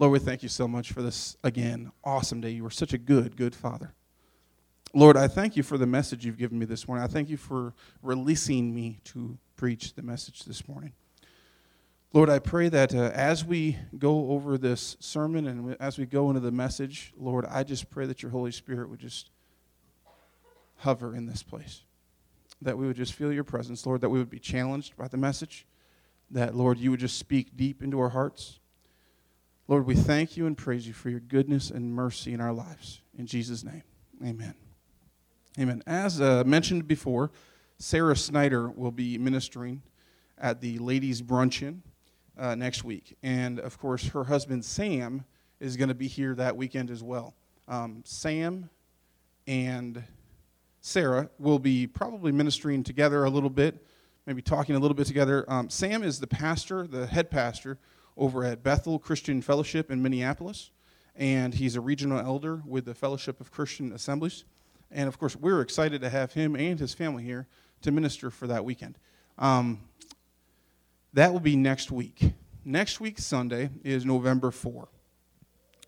Lord, we thank you so much for this, again, awesome day. You were such a good, good Father. Lord, I thank you for the message you've given me this morning. I thank you for releasing me to preach the message this morning. Lord, I pray that uh, as we go over this sermon and as we go into the message, Lord, I just pray that your Holy Spirit would just hover in this place. That we would just feel your presence, Lord, that we would be challenged by the message, that, Lord, you would just speak deep into our hearts. Lord, we thank you and praise you for your goodness and mercy in our lives. In Jesus' name, amen. Amen. As uh, mentioned before, Sarah Snyder will be ministering at the ladies' bruncheon uh, next week. And of course, her husband Sam is going to be here that weekend as well. Um, Sam and Sarah will be probably ministering together a little bit, maybe talking a little bit together. Um, Sam is the pastor, the head pastor over at Bethel Christian Fellowship in Minneapolis, and he's a regional elder with the Fellowship of Christian Assemblies. And of course, we're excited to have him and his family here to minister for that weekend. Um, that will be next week. Next week, Sunday, is November 4.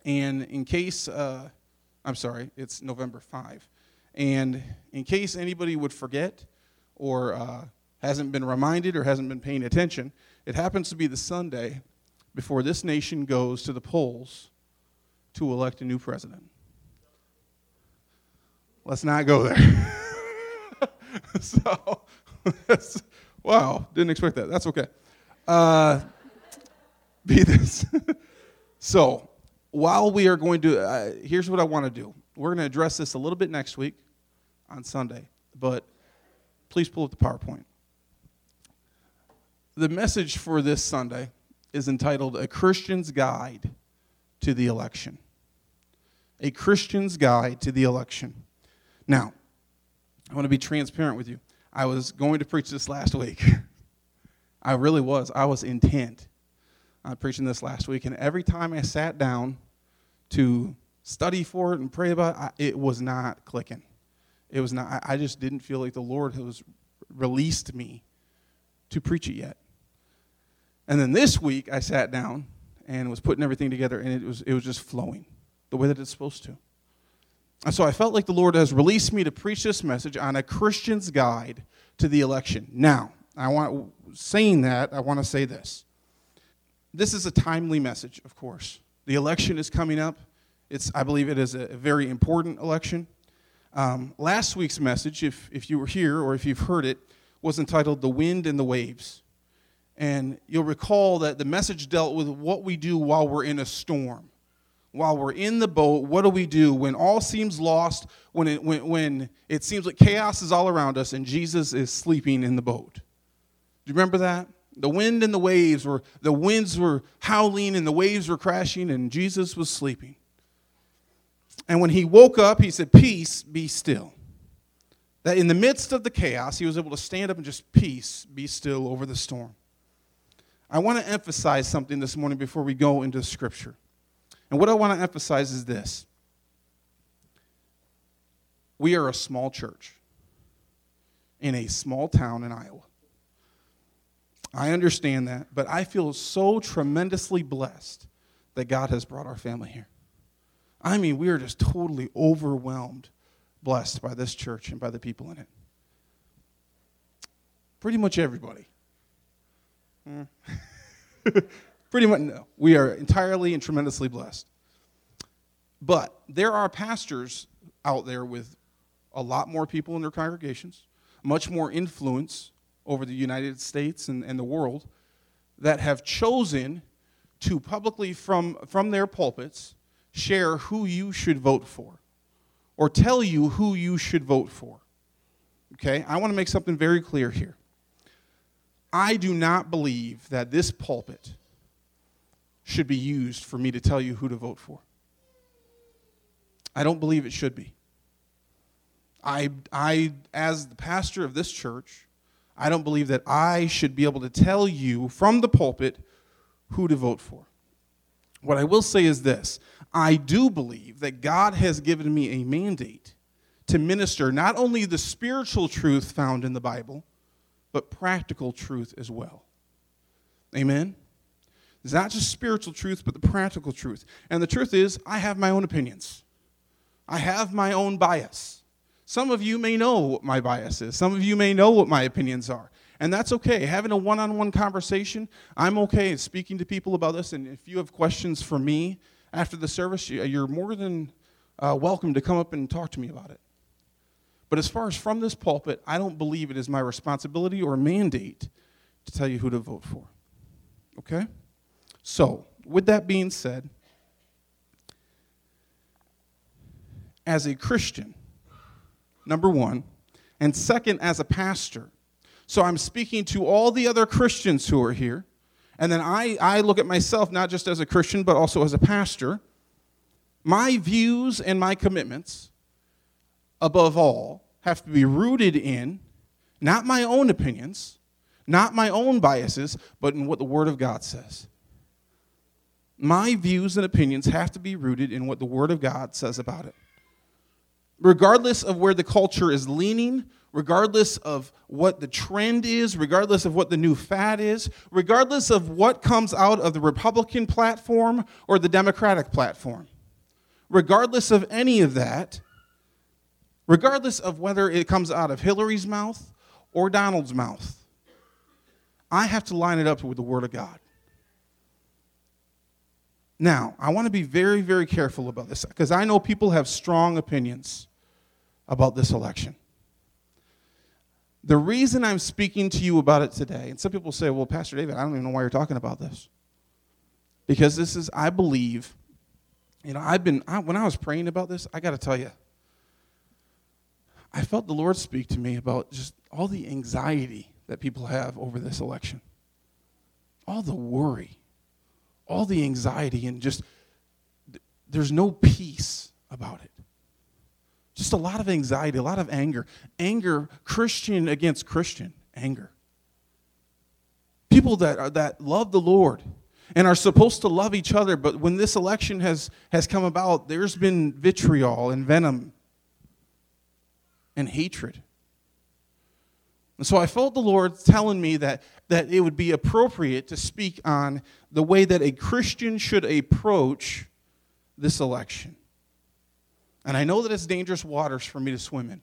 And in case, uh, I'm sorry, it's November 5. And in case anybody would forget or uh, hasn't been reminded or hasn't been paying attention, it happens to be the Sunday before this nation goes to the polls to elect a new president. Let's not go there. so, wow, didn't expect that. That's okay. Uh, be this. so, while we are going to, uh, here's what I want to do. We're going to address this a little bit next week on Sunday, but please pull up the PowerPoint. The message for this Sunday is entitled A Christian's Guide to the Election. A Christian's Guide to the Election. Now, I want to be transparent with you. I was going to preach this last week. I really was. I was intent on preaching this last week, and every time I sat down to study for it and pray about it, it was not clicking. It was not. I just didn't feel like the Lord has released me to preach it yet. And then this week, I sat down and was putting everything together, and it was, it was just flowing the way that it's supposed to. And so I felt like the Lord has released me to preach this message on a Christian's guide to the election. Now, I want saying that, I want to say this. This is a timely message, of course. The election is coming up. It's, I believe it is a very important election. Um, last week's message, if, if you were here or if you've heard it, was entitled The Wind and the Waves. And you'll recall that the message dealt with what we do while we're in a storm. While we're in the boat, what do we do when all seems lost, when it, when, when it seems like chaos is all around us and Jesus is sleeping in the boat? Do you remember that? The wind and the waves were, the winds were howling and the waves were crashing and Jesus was sleeping. And when he woke up, he said, Peace, be still. That in the midst of the chaos, he was able to stand up and just peace, be still over the storm. I want to emphasize something this morning before we go into Scripture. And what I want to emphasize is this we are a small church in a small town in Iowa. I understand that, but I feel so tremendously blessed that God has brought our family here. I mean, we are just totally overwhelmed, blessed by this church and by the people in it. Pretty much everybody. Pretty much, no. We are entirely and tremendously blessed. But there are pastors out there with a lot more people in their congregations, much more influence over the United States and, and the world, that have chosen to publicly, from, from their pulpits, share who you should vote for or tell you who you should vote for. Okay? I want to make something very clear here. I do not believe that this pulpit should be used for me to tell you who to vote for. I don't believe it should be. I, I, as the pastor of this church, I don't believe that I should be able to tell you from the pulpit who to vote for. What I will say is this I do believe that God has given me a mandate to minister not only the spiritual truth found in the Bible, but practical truth as well. Amen? It's not just spiritual truth, but the practical truth. And the truth is, I have my own opinions. I have my own bias. Some of you may know what my bias is. Some of you may know what my opinions are. And that's okay. Having a one on one conversation, I'm okay speaking to people about this. And if you have questions for me after the service, you're more than uh, welcome to come up and talk to me about it. But as far as from this pulpit, I don't believe it is my responsibility or mandate to tell you who to vote for. Okay? So, with that being said, as a Christian, number one, and second, as a pastor. So I'm speaking to all the other Christians who are here. And then I, I look at myself not just as a Christian, but also as a pastor. My views and my commitments, above all, have to be rooted in not my own opinions, not my own biases, but in what the Word of God says. My views and opinions have to be rooted in what the Word of God says about it. Regardless of where the culture is leaning, regardless of what the trend is, regardless of what the new fad is, regardless of what comes out of the Republican platform or the Democratic platform, regardless of any of that, regardless of whether it comes out of Hillary's mouth or Donald's mouth, I have to line it up with the Word of God. Now, I want to be very, very careful about this because I know people have strong opinions about this election. The reason I'm speaking to you about it today, and some people say, well, Pastor David, I don't even know why you're talking about this. Because this is, I believe, you know, I've been, I, when I was praying about this, I got to tell you, I felt the Lord speak to me about just all the anxiety that people have over this election, all the worry, all the anxiety, and just there's no peace about it. Just a lot of anxiety, a lot of anger. Anger, Christian against Christian, anger. People that, are, that love the Lord and are supposed to love each other, but when this election has, has come about, there's been vitriol and venom and hatred. And so I felt the Lord telling me that, that it would be appropriate to speak on the way that a Christian should approach this election. And I know that it's dangerous waters for me to swim in.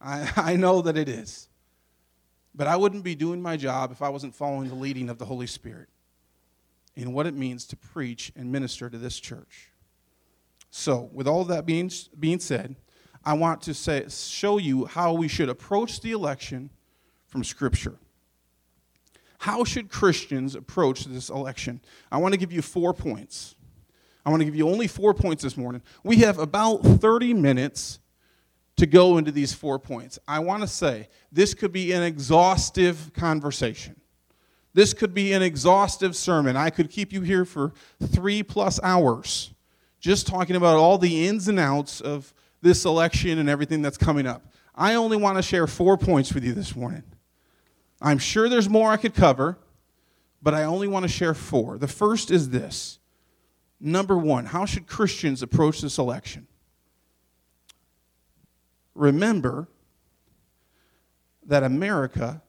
I, I know that it is. But I wouldn't be doing my job if I wasn't following the leading of the Holy Spirit in what it means to preach and minister to this church. So, with all that being, being said, I want to say, show you how we should approach the election from Scripture. How should Christians approach this election? I want to give you four points. I want to give you only four points this morning. We have about 30 minutes to go into these four points. I want to say this could be an exhaustive conversation. This could be an exhaustive sermon. I could keep you here for three plus hours just talking about all the ins and outs of this election and everything that's coming up. I only want to share four points with you this morning. I'm sure there's more I could cover, but I only want to share four. The first is this Number one, how should Christians approach this election? Remember that America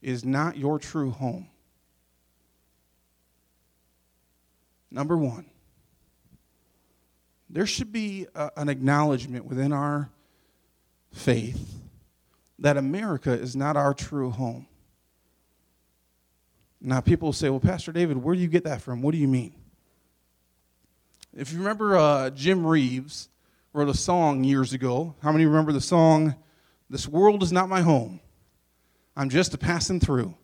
is not your true home. Number one, there should be a, an acknowledgement within our faith that America is not our true home. Now, people say, well, Pastor David, where do you get that from? What do you mean? If you remember, uh, Jim Reeves wrote a song years ago. How many remember the song, This World is Not My Home? I'm just a passing through.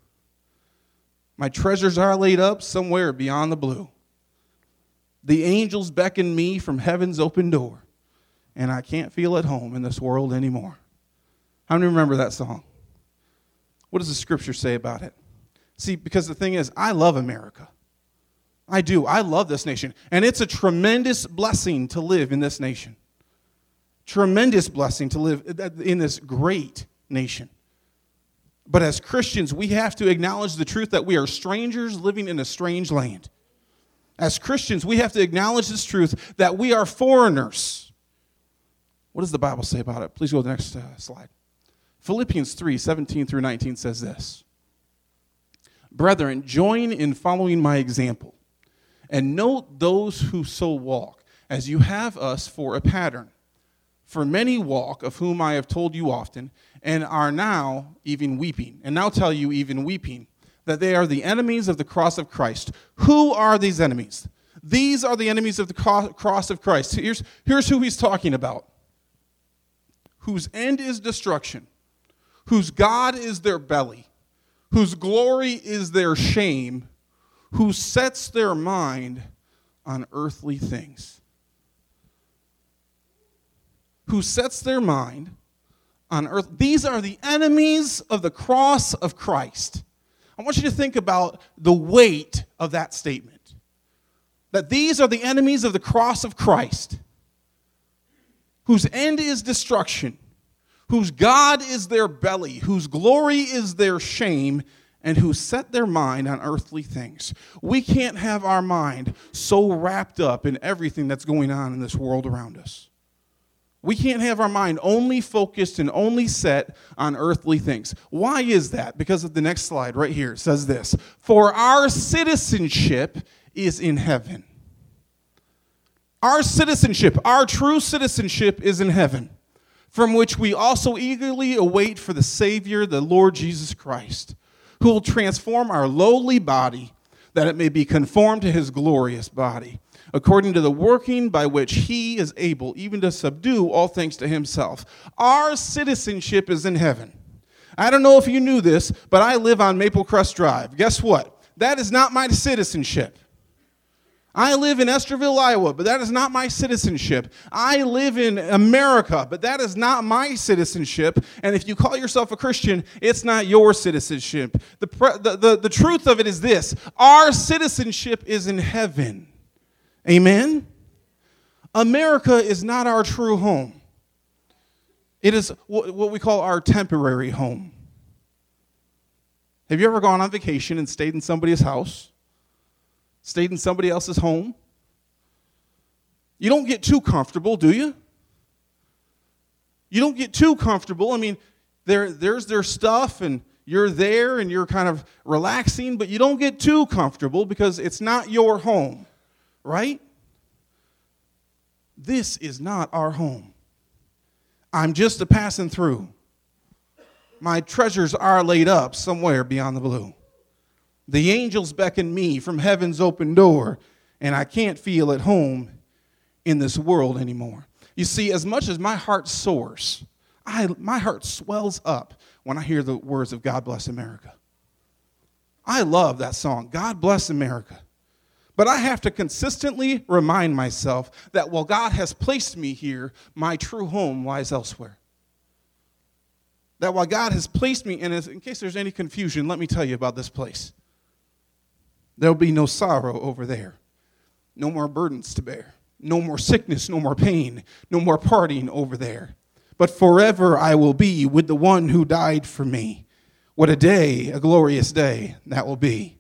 My treasures are laid up somewhere beyond the blue. The angels beckon me from heaven's open door, and I can't feel at home in this world anymore. How many remember that song? What does the scripture say about it? See, because the thing is, I love America. I do. I love this nation. And it's a tremendous blessing to live in this nation. Tremendous blessing to live in this great nation. But as Christians, we have to acknowledge the truth that we are strangers living in a strange land. As Christians, we have to acknowledge this truth that we are foreigners. What does the Bible say about it? Please go to the next uh, slide. Philippians 3 17 through 19 says this Brethren, join in following my example, and note those who so walk, as you have us for a pattern. For many walk, of whom I have told you often, and are now even weeping, and now tell you even weeping, that they are the enemies of the cross of Christ. Who are these enemies? These are the enemies of the cross of Christ. Here's, here's who he's talking about whose end is destruction, whose God is their belly, whose glory is their shame, who sets their mind on earthly things. Who sets their mind on earth. These are the enemies of the cross of Christ. I want you to think about the weight of that statement. That these are the enemies of the cross of Christ whose end is destruction, whose God is their belly, whose glory is their shame, and who set their mind on earthly things. We can't have our mind so wrapped up in everything that's going on in this world around us. We can't have our mind only focused and only set on earthly things. Why is that? Because of the next slide right here. Says this For our citizenship is in heaven our citizenship, our true citizenship is in heaven, from which we also eagerly await for the Savior, the Lord Jesus Christ, who will transform our lowly body that it may be conformed to his glorious body, according to the working by which he is able even to subdue all things to himself. Our citizenship is in heaven. I don't know if you knew this, but I live on Maple Crest Drive. Guess what? That is not my citizenship. I live in Estherville, Iowa, but that is not my citizenship. I live in America, but that is not my citizenship. And if you call yourself a Christian, it's not your citizenship. The, the, the, the truth of it is this our citizenship is in heaven. Amen? America is not our true home, it is what we call our temporary home. Have you ever gone on vacation and stayed in somebody's house? Stayed in somebody else's home. You don't get too comfortable, do you? You don't get too comfortable. I mean, there, there's their stuff, and you're there and you're kind of relaxing, but you don't get too comfortable because it's not your home, right? This is not our home. I'm just a passing through. My treasures are laid up somewhere beyond the blue. The angels beckon me from heaven's open door, and I can't feel at home in this world anymore. You see, as much as my heart soars, I, my heart swells up when I hear the words of God Bless America. I love that song, God Bless America. But I have to consistently remind myself that while God has placed me here, my true home lies elsewhere. That while God has placed me, and in case there's any confusion, let me tell you about this place. There'll be no sorrow over there, no more burdens to bear, no more sickness, no more pain, no more partying over there. But forever I will be with the one who died for me. What a day, a glorious day that will be.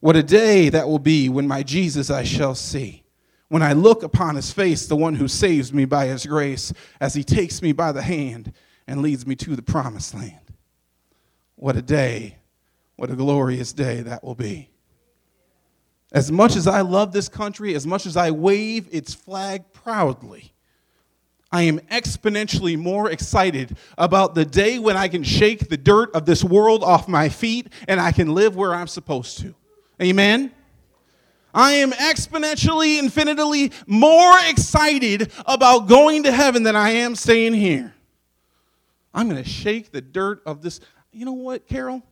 What a day that will be when my Jesus I shall see. When I look upon his face, the one who saves me by his grace, as he takes me by the hand and leads me to the promised land. What a day, what a glorious day that will be. As much as I love this country, as much as I wave its flag proudly, I am exponentially more excited about the day when I can shake the dirt of this world off my feet and I can live where I'm supposed to. Amen? I am exponentially, infinitely more excited about going to heaven than I am staying here. I'm going to shake the dirt of this. You know what, Carol?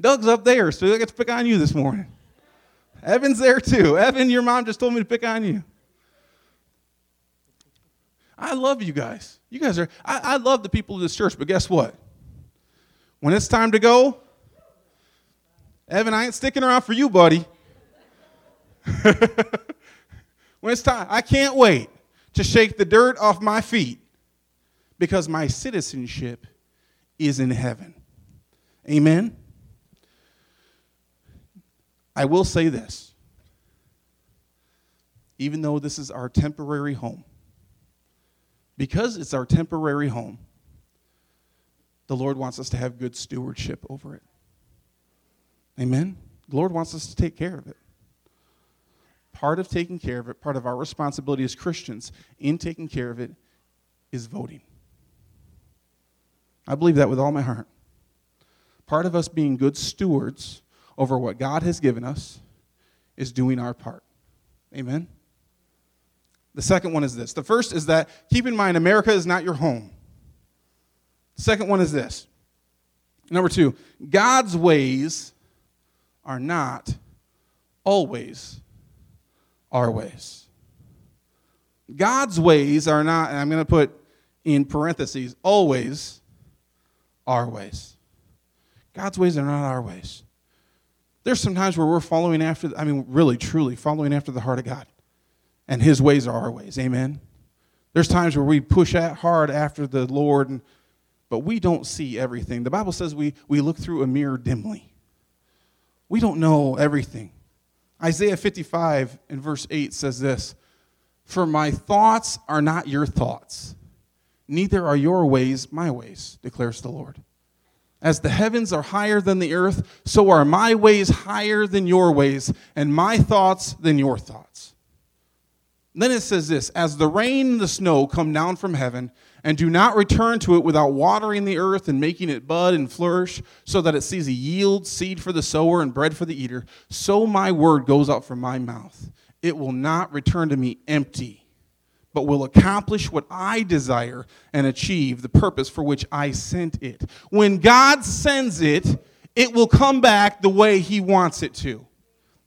Doug's up there, so I get to pick on you this morning. Evan's there too. Evan, your mom just told me to pick on you. I love you guys. You guys are, I, I love the people of this church, but guess what? When it's time to go, Evan, I ain't sticking around for you, buddy. when it's time, I can't wait to shake the dirt off my feet because my citizenship is in heaven. Amen. I will say this even though this is our temporary home, because it's our temporary home, the Lord wants us to have good stewardship over it. Amen? The Lord wants us to take care of it. Part of taking care of it, part of our responsibility as Christians in taking care of it, is voting. I believe that with all my heart. Part of us being good stewards over what God has given us is doing our part. Amen? The second one is this. The first is that keep in mind, America is not your home. The second one is this. Number two, God's ways are not always our ways. God's ways are not, I'm going to put in parentheses, always our ways. God's ways are not our ways. There's some times where we're following after, I mean, really, truly following after the heart of God and his ways are our ways. Amen. There's times where we push at hard after the Lord, and, but we don't see everything. The Bible says we, we look through a mirror dimly. We don't know everything. Isaiah 55 in verse 8 says this For my thoughts are not your thoughts, neither are your ways my ways, declares the Lord. As the heavens are higher than the earth, so are my ways higher than your ways, and my thoughts than your thoughts. Then it says this As the rain and the snow come down from heaven, and do not return to it without watering the earth and making it bud and flourish, so that it sees a yield, seed for the sower and bread for the eater, so my word goes out from my mouth. It will not return to me empty, but will accomplish what I desire and achieve the purpose for which I sent it. When God sends it, it will come back the way He wants it to.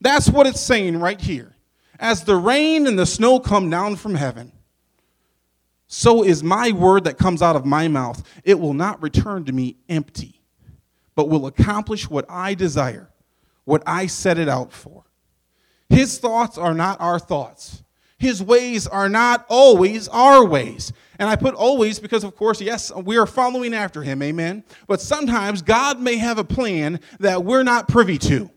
That's what it's saying right here. As the rain and the snow come down from heaven, so is my word that comes out of my mouth. It will not return to me empty, but will accomplish what I desire, what I set it out for. His thoughts are not our thoughts. His ways are not always our ways. And I put always because, of course, yes, we are following after him, amen. But sometimes God may have a plan that we're not privy to.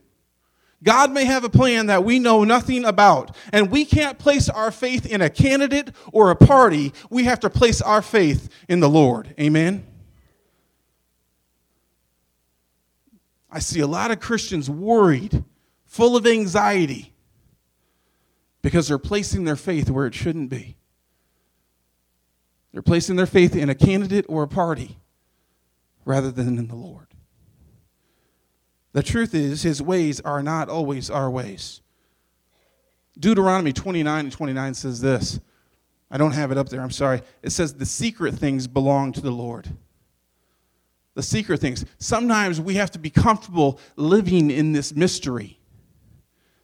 God may have a plan that we know nothing about, and we can't place our faith in a candidate or a party. We have to place our faith in the Lord. Amen? I see a lot of Christians worried, full of anxiety, because they're placing their faith where it shouldn't be. They're placing their faith in a candidate or a party rather than in the Lord. The truth is, his ways are not always our ways. Deuteronomy 29 and 29 says this. I don't have it up there, I'm sorry. It says, The secret things belong to the Lord. The secret things. Sometimes we have to be comfortable living in this mystery.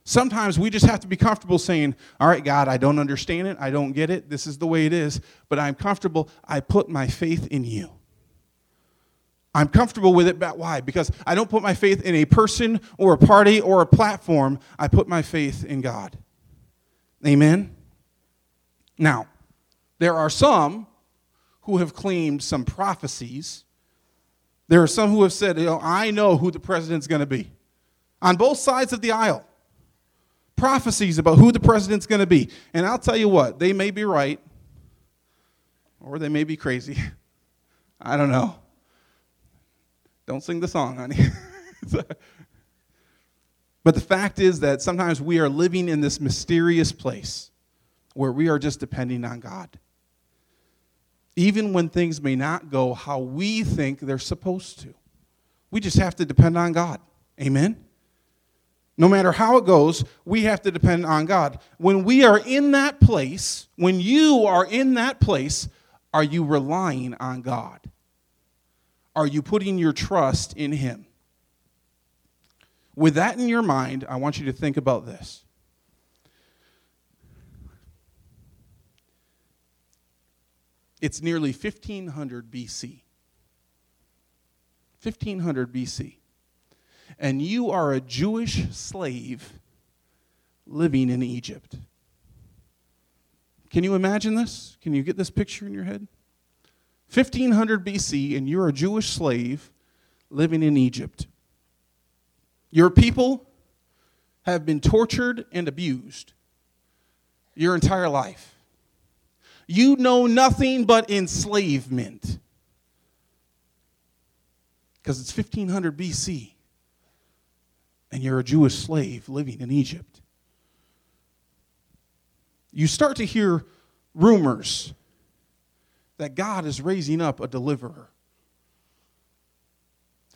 Sometimes we just have to be comfortable saying, All right, God, I don't understand it. I don't get it. This is the way it is. But I'm comfortable. I put my faith in you. I'm comfortable with it, but why? Because I don't put my faith in a person or a party or a platform. I put my faith in God. Amen? Now, there are some who have claimed some prophecies. There are some who have said, you know, I know who the president's going to be. On both sides of the aisle, prophecies about who the president's going to be. And I'll tell you what, they may be right, or they may be crazy. I don't know. Don't sing the song, honey. but the fact is that sometimes we are living in this mysterious place where we are just depending on God. Even when things may not go how we think they're supposed to, we just have to depend on God. Amen? No matter how it goes, we have to depend on God. When we are in that place, when you are in that place, are you relying on God? Are you putting your trust in Him? With that in your mind, I want you to think about this. It's nearly 1500 BC. 1500 BC. And you are a Jewish slave living in Egypt. Can you imagine this? Can you get this picture in your head? 1500 BC, and you're a Jewish slave living in Egypt. Your people have been tortured and abused your entire life. You know nothing but enslavement because it's 1500 BC. And you're a Jewish slave living in Egypt. You start to hear rumors that God is raising up a deliverer.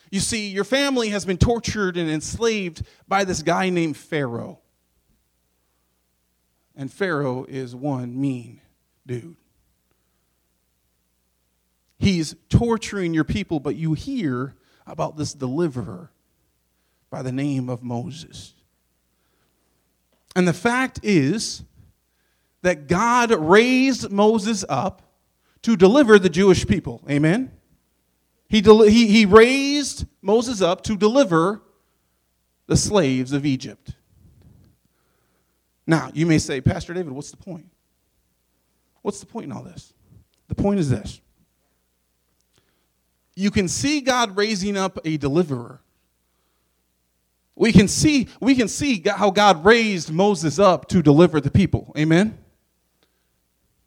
You see, your family has been tortured and enslaved by this guy named Pharaoh. And Pharaoh is one mean dude. He's torturing your people, but you hear about this deliverer by the name of Moses. And the fact is that God raised Moses up to deliver the Jewish people. Amen? He, del- he, he raised Moses up to deliver the slaves of Egypt. Now, you may say, Pastor David, what's the point? What's the point in all this? The point is this you can see God raising up a deliverer. We can see, we can see how God raised Moses up to deliver the people. Amen?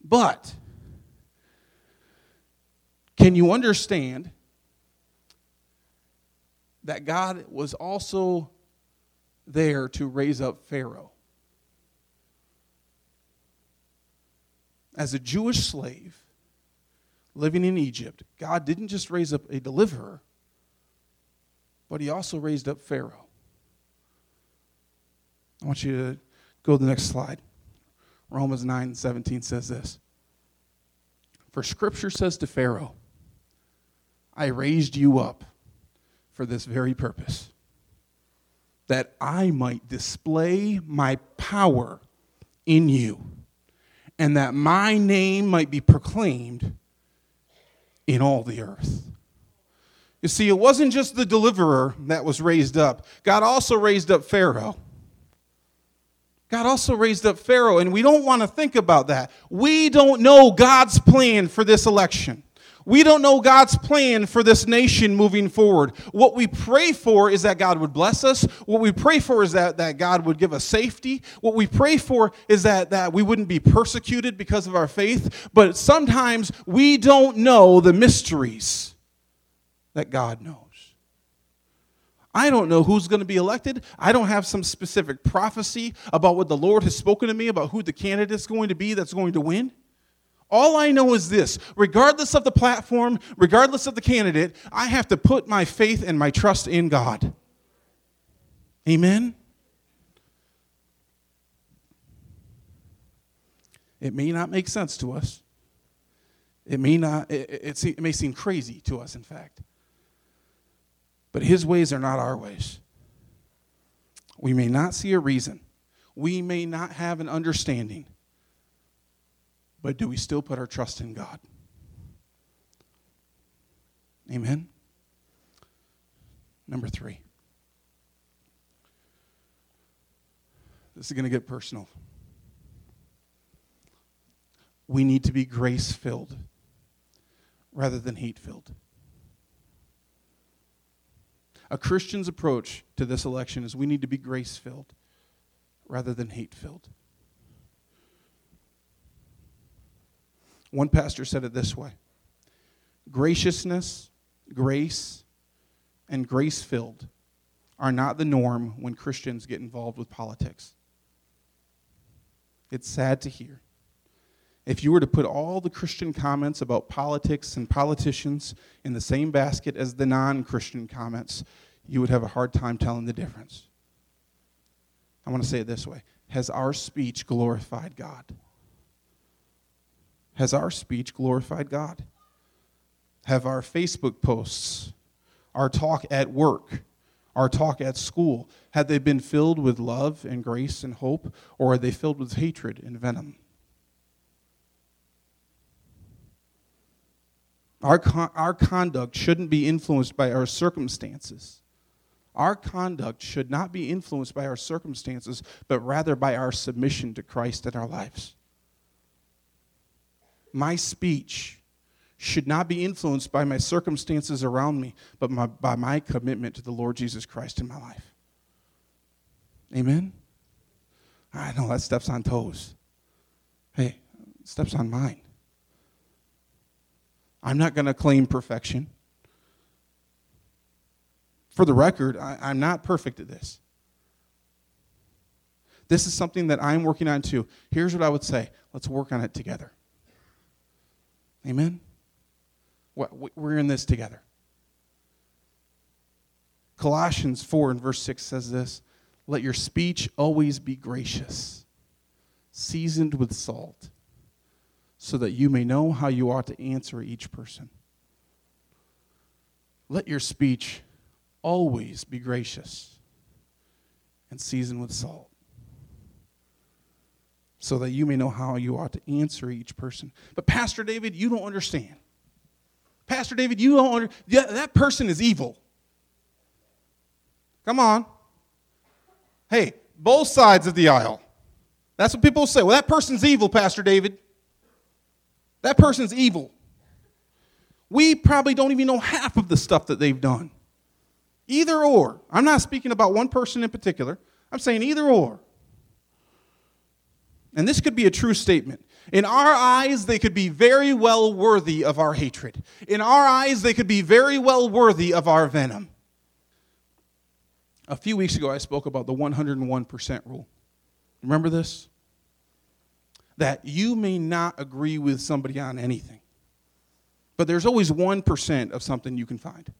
But can you understand that God was also there to raise up Pharaoh? As a Jewish slave living in Egypt, God didn't just raise up a deliverer, but he also raised up Pharaoh. I want you to go to the next slide. Romans 9 17 says this For scripture says to Pharaoh, I raised you up for this very purpose, that I might display my power in you, and that my name might be proclaimed in all the earth. You see, it wasn't just the deliverer that was raised up, God also raised up Pharaoh. God also raised up Pharaoh, and we don't want to think about that. We don't know God's plan for this election. We don't know God's plan for this nation moving forward. What we pray for is that God would bless us. What we pray for is that, that God would give us safety. What we pray for is that, that we wouldn't be persecuted because of our faith. But sometimes we don't know the mysteries that God knows. I don't know who's going to be elected. I don't have some specific prophecy about what the Lord has spoken to me about who the candidate's going to be that's going to win. All I know is this regardless of the platform, regardless of the candidate, I have to put my faith and my trust in God. Amen? It may not make sense to us. It may not, it, it, it may seem crazy to us, in fact. But his ways are not our ways. We may not see a reason, we may not have an understanding, but do we still put our trust in God? Amen. Number three. This is going to get personal. We need to be grace filled rather than hate filled. A Christian's approach to this election is we need to be grace filled rather than hate filled. One pastor said it this way graciousness, grace, and grace filled are not the norm when Christians get involved with politics. It's sad to hear. If you were to put all the Christian comments about politics and politicians in the same basket as the non Christian comments, you would have a hard time telling the difference. I want to say it this way Has our speech glorified God? Has our speech glorified God? Have our Facebook posts, our talk at work, our talk at school, have they been filled with love and grace and hope, or are they filled with hatred and venom? Our, con- our conduct shouldn't be influenced by our circumstances. Our conduct should not be influenced by our circumstances, but rather by our submission to Christ in our lives. My speech should not be influenced by my circumstances around me, but my, by my commitment to the Lord Jesus Christ in my life. Amen? I know that steps on toes. Hey, steps on mine. I'm not going to claim perfection. For the record, I, am not perfect at this. This is something that I'm working on too. Here's what I would say let's work on it together. Amen? We're in this together. Colossians 4 and verse 6 says this Let your speech always be gracious, seasoned with salt, so that you may know how you ought to answer each person. Let your speech always be gracious and seasoned with salt, so that you may know how you ought to answer each person. But, Pastor David, you don't understand. Pastor David, you don't understand. Yeah, that person is evil. Come on. Hey, both sides of the aisle. That's what people say. Well, that person's evil, Pastor David. That person's evil. We probably don't even know half of the stuff that they've done. Either or. I'm not speaking about one person in particular. I'm saying either or. And this could be a true statement. In our eyes, they could be very well worthy of our hatred. In our eyes, they could be very well worthy of our venom. A few weeks ago, I spoke about the 101% rule. Remember this? That you may not agree with somebody on anything, but there's always 1% of something you can find.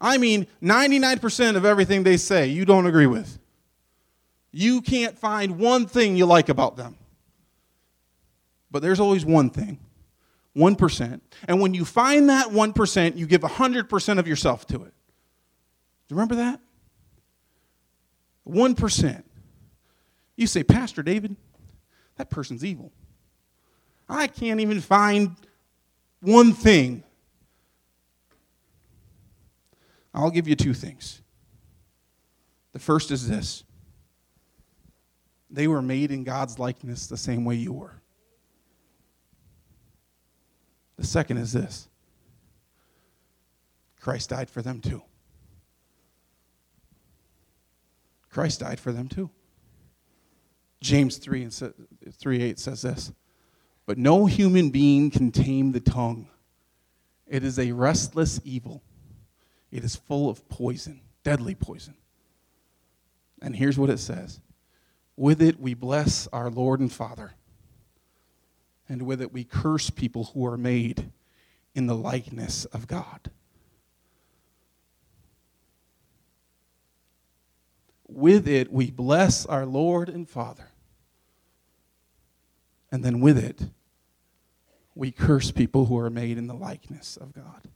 I mean, 99% of everything they say you don't agree with. You can't find one thing you like about them. But there's always one thing 1%. And when you find that 1%, you give 100% of yourself to it. Do you remember that? 1%. You say, Pastor David, that person's evil. I can't even find one thing. I'll give you two things. The first is this they were made in God's likeness the same way you were. The second is this Christ died for them too. Christ died for them too. James 3 and 3 8 says this But no human being can tame the tongue. It is a restless evil. It is full of poison, deadly poison. And here's what it says With it we bless our Lord and Father, and with it we curse people who are made in the likeness of God. with it, we bless our Lord and Father. And then with it, we curse people who are made in the likeness of God.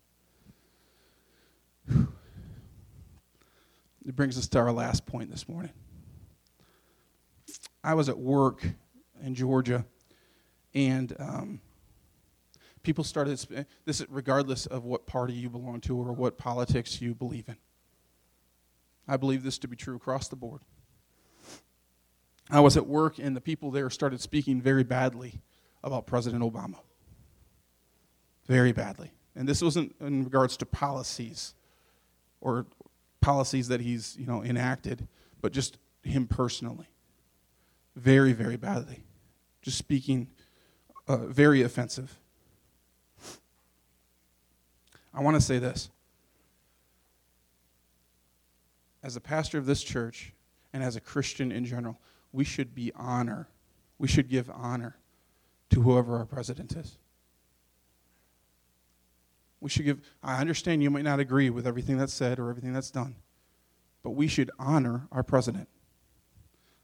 It brings us to our last point this morning. I was at work in Georgia, and um, people started, this regardless of what party you belong to or what politics you believe in. I believe this to be true across the board. I was at work, and the people there started speaking very badly about President Obama. Very badly. And this wasn't in regards to policies or policies that he's you know, enacted, but just him personally. Very, very badly. Just speaking uh, very offensive. I want to say this as a pastor of this church and as a Christian in general, we should be honor. We should give honor to whoever our president is. We should give, I understand you might not agree with everything that's said or everything that's done, but we should honor our president.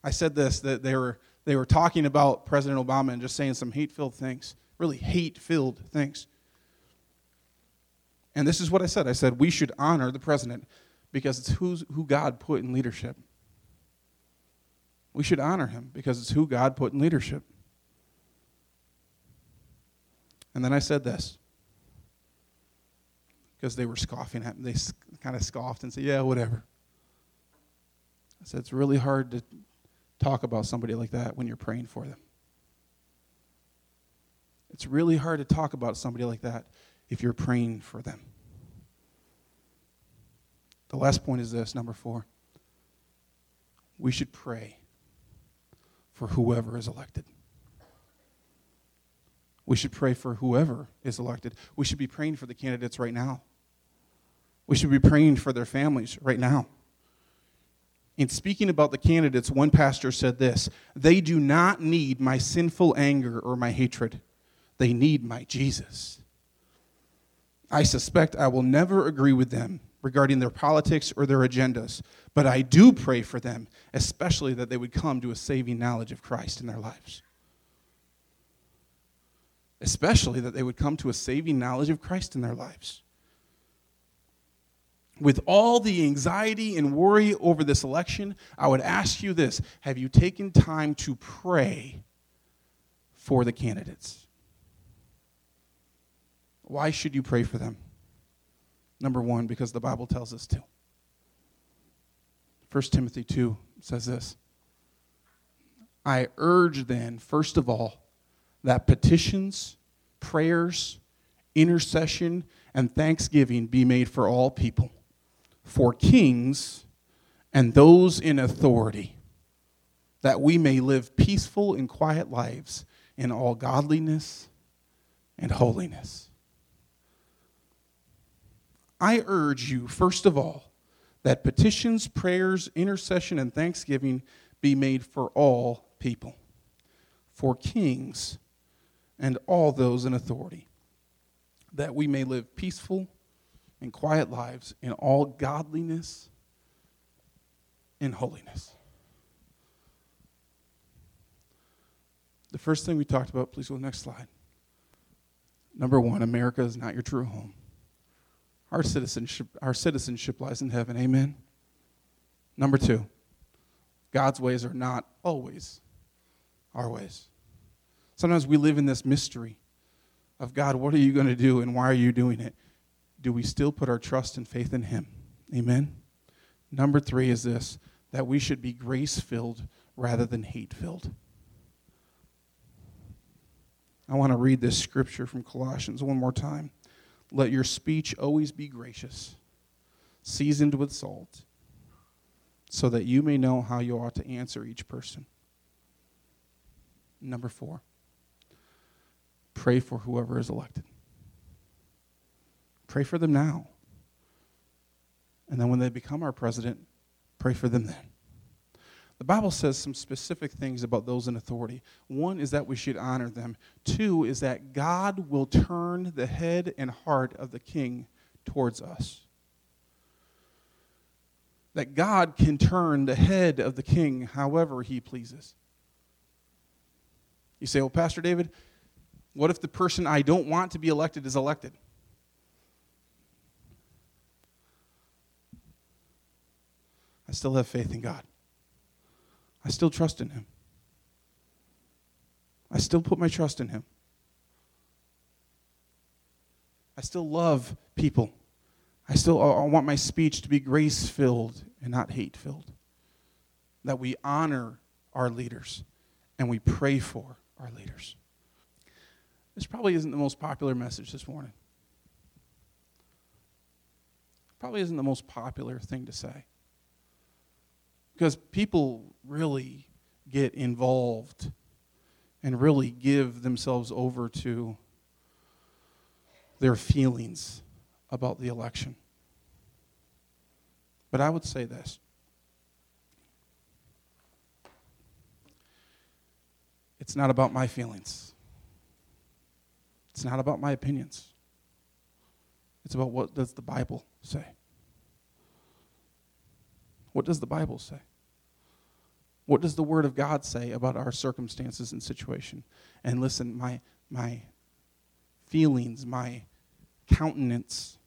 I said this that they were, they were talking about President Obama and just saying some hate filled things, really hate filled things. And this is what I said I said, we should honor the president because it's who's, who God put in leadership. We should honor him because it's who God put in leadership. And then I said this because they were scoffing at me. They kind of scoffed and said, Yeah, whatever. I said, It's really hard to talk about somebody like that when you're praying for them. It's really hard to talk about somebody like that if you're praying for them. The last point is this number four. We should pray for whoever is elected. We should pray for whoever is elected. We should be praying for the candidates right now. We should be praying for their families right now. In speaking about the candidates, one pastor said this They do not need my sinful anger or my hatred, they need my Jesus. I suspect I will never agree with them regarding their politics or their agendas, but I do pray for them, especially that they would come to a saving knowledge of Christ in their lives. Especially that they would come to a saving knowledge of Christ in their lives with all the anxiety and worry over this election, I would ask you this Have you taken time to pray for the candidates? Why should you pray for them? Number one, because the Bible tells us to. 1 Timothy 2 says this I urge then, first of all, that petitions, prayers, intercession, and thanksgiving be made for all people for kings and those in authority, that we may live peaceful and quiet lives in all godliness and holiness. I urge you, first of all, that petitions, prayers, intercession, and thanksgiving be made for all people, for kings and all those in authority, that we may live peaceful and quiet lives in all godliness and holiness. The first thing we talked about, please go to the next slide. Number one, America is not your true home. Our citizenship, our citizenship lies in heaven. Amen. Number two, God's ways are not always our ways. Sometimes we live in this mystery of God, what are you going to do and why are you doing it? do we still put our trust and faith in Him? Amen. Number three is this that we should be grace filled rather than hate filled. I want to read this scripture from Colossians one more time. Let your speech always be gracious, seasoned with salt, so that you may know how you ought to answer each person. Number four, pray for whoever is elected. Pray for them now. And then when they become our president, pray for them then. The Bible says some specific things about those in authority. One is that we should honor them. Two is that God will turn the head and heart of the king towards us. That God can turn the head of the king however he pleases. You say, well, Pastor David, what if the person I don't want to be elected is elected? I still have faith in God. I still trust in Him. I still put my trust in Him. I still love people. I still I want my speech to be grace filled and not hate filled. That we honor our leaders and we pray for our leaders. This probably isn't the most popular message this morning. Probably isn't the most popular thing to say. Because people really get involved and really give themselves over to their feelings about the election. But I would say this. It's not about my feelings. It's not about my opinions. It's about what does the Bible say? What does the Bible say? What does the Word of God say about our circumstances and situation? And listen, my, my feelings, my countenance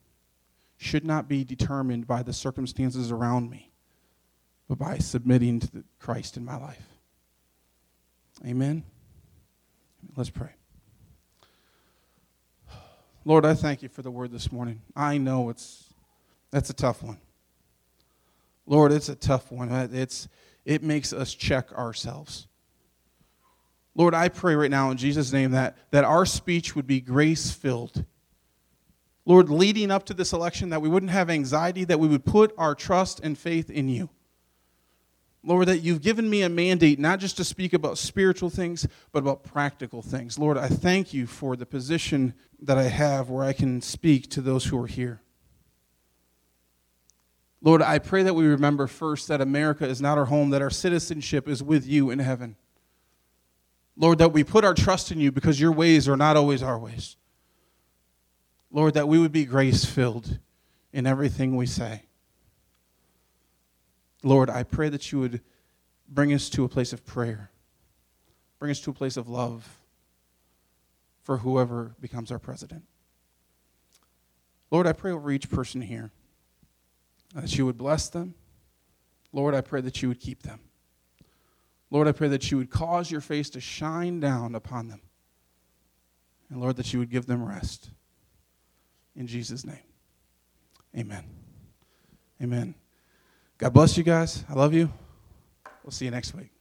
should not be determined by the circumstances around me, but by submitting to the Christ in my life. Amen? Let's pray. Lord, I thank you for the word this morning. I know it's that's a tough one. Lord, it's a tough one. Uh, it's it makes us check ourselves. Lord, I pray right now in Jesus' name that, that our speech would be grace filled. Lord, leading up to this election, that we wouldn't have anxiety, that we would put our trust and faith in you. Lord, that you've given me a mandate not just to speak about spiritual things, but about practical things. Lord, I thank you for the position that I have where I can speak to those who are here. Lord, I pray that we remember first that America is not our home, that our citizenship is with you in heaven. Lord, that we put our trust in you because your ways are not always our ways. Lord, that we would be grace filled in everything we say. Lord, I pray that you would bring us to a place of prayer, bring us to a place of love for whoever becomes our president. Lord, I pray over each person here that you would bless them. Lord, I pray that you would keep them. Lord, I pray that you would cause your face to shine down upon them. And Lord, that you would give them rest. In Jesus' name, amen. Amen. God bless you guys. I love you. We'll see you next week.